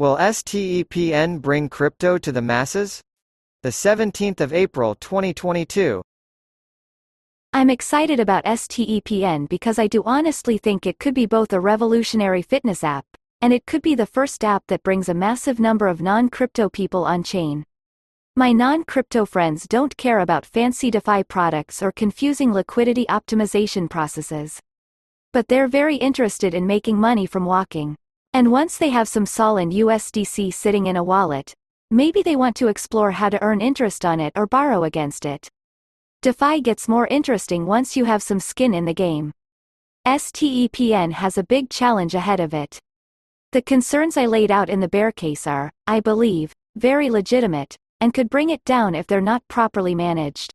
Will STEPN bring crypto to the masses? The 17th of April 2022. I'm excited about STEPN because I do honestly think it could be both a revolutionary fitness app, and it could be the first app that brings a massive number of non-crypto people on chain. My non-crypto friends don't care about fancy DeFi products or confusing liquidity optimization processes. But they're very interested in making money from walking. And once they have some SOL and USDC sitting in a wallet, maybe they want to explore how to earn interest on it or borrow against it. DeFi gets more interesting once you have some skin in the game. STEPN has a big challenge ahead of it. The concerns I laid out in the bear case are, I believe, very legitimate, and could bring it down if they're not properly managed.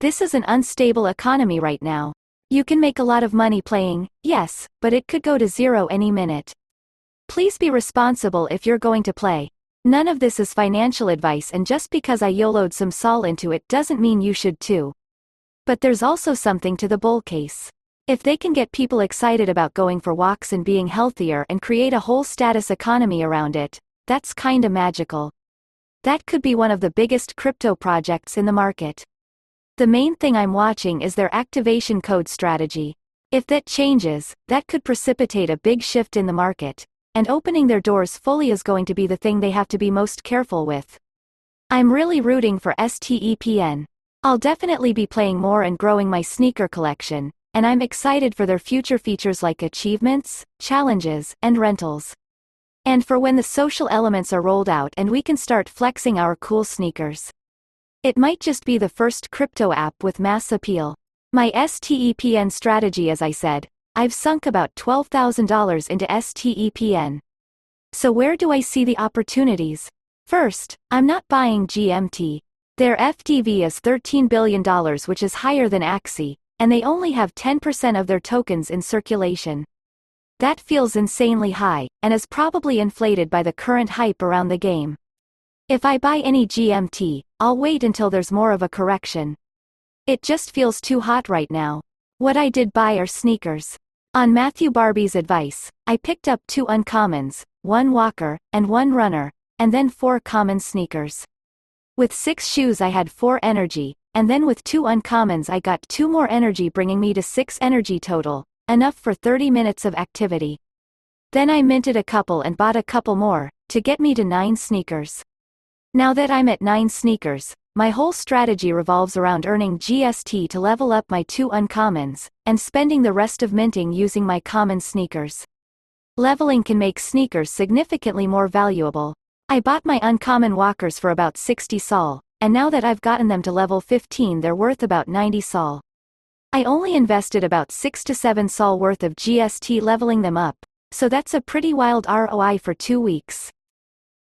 This is an unstable economy right now. You can make a lot of money playing, yes, but it could go to zero any minute. Please be responsible if you're going to play. None of this is financial advice and just because I YOLO'd some sol into it doesn't mean you should too. But there's also something to the bull case. If they can get people excited about going for walks and being healthier and create a whole status economy around it, that's kinda magical. That could be one of the biggest crypto projects in the market. The main thing I'm watching is their activation code strategy. If that changes, that could precipitate a big shift in the market, and opening their doors fully is going to be the thing they have to be most careful with. I'm really rooting for STEPN. I'll definitely be playing more and growing my sneaker collection, and I'm excited for their future features like achievements, challenges, and rentals. And for when the social elements are rolled out and we can start flexing our cool sneakers. It might just be the first crypto app with mass appeal. My STEPN strategy as I said, I've sunk about $12,000 into STEPN. So where do I see the opportunities? First, I'm not buying GMT. Their FDV is $13 billion which is higher than Axie, and they only have 10% of their tokens in circulation. That feels insanely high, and is probably inflated by the current hype around the game. If I buy any GMT, I'll wait until there's more of a correction. It just feels too hot right now. What I did buy are sneakers. On Matthew Barby's advice, I picked up two uncommons, one walker, and one runner, and then four common sneakers. With six shoes I had four energy, and then with two uncommons I got two more energy bringing me to six energy total, enough for 30 minutes of activity. Then I minted a couple and bought a couple more, to get me to nine sneakers. Now that I'm at nine sneakers, my whole strategy revolves around earning GST to level up my two uncommons, and spending the rest of minting using my common sneakers. Leveling can make sneakers significantly more valuable. I bought my uncommon walkers for about 60 sol, and now that I've gotten them to level 15 they're worth about 90 sol. I only invested about 6 to 7 sol worth of GST leveling them up, so that's a pretty wild ROI for two weeks.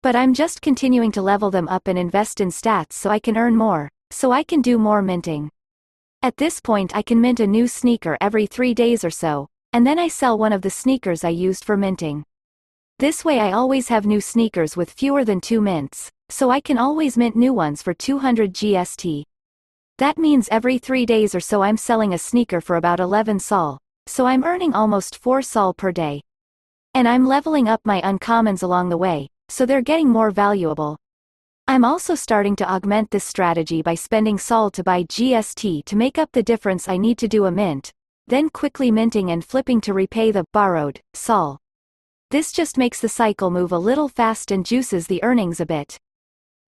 But I'm just continuing to level them up and invest in stats so I can earn more, so I can do more minting. At this point I can mint a new sneaker every three days or so, and then I sell one of the sneakers I used for minting. This way I always have new sneakers with fewer than two mints, so I can always mint new ones for 200 GST. That means every three days or so I'm selling a sneaker for about 11 sol, so I'm earning almost 4 sol per day. And I'm leveling up my uncommons along the way, so they're getting more valuable. I'm also starting to augment this strategy by spending SOL to buy GST to make up the difference I need to do a mint, then quickly minting and flipping to repay the borrowed SOL. This just makes the cycle move a little fast and juices the earnings a bit.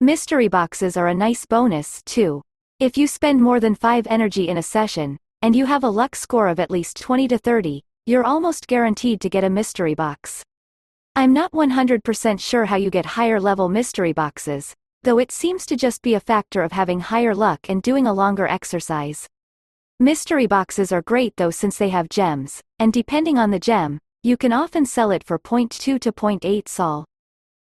Mystery boxes are a nice bonus, too. If you spend more than 5 energy in a session, and you have a luck score of at least 20 to 30, you're almost guaranteed to get a mystery box. I'm not 100% sure how you get higher level mystery boxes, though it seems to just be a factor of having higher luck and doing a longer exercise. Mystery boxes are great though since they have gems, and depending on the gem, you can often sell it for 0.2 to 0.8 sol.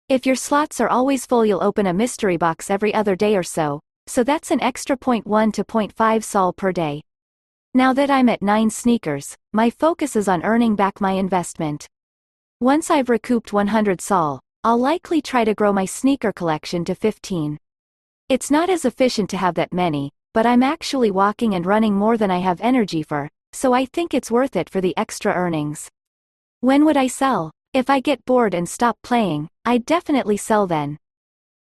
If your slots are always full you'll open a mystery box every other day or so, so that's an extra 0.1 to 0.5 sol per day. Now that I'm at 9 sneakers, my focus is on earning back my investment. Once I've recouped 100 sol, I'll likely try to grow my sneaker collection to 15. It's not as efficient to have that many, but I'm actually walking and running more than I have energy for, so I think it's worth it for the extra earnings. When would I sell? If I get bored and stop playing, I'd definitely sell then.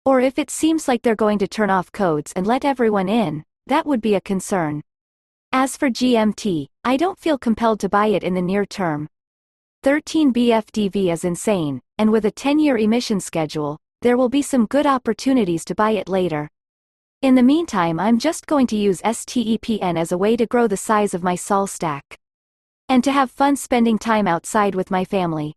Or if it seems like they're going to turn off codes and let everyone in, that would be a concern. As for GMT, I don't feel compelled to buy it in the near term. 13 BFDV is insane, and with a 10-year emission schedule, there will be some good opportunities to buy it later. In the meantime I'm just going to use STEPN as a way to grow the size of my sol stack. And to have fun spending time outside with my family.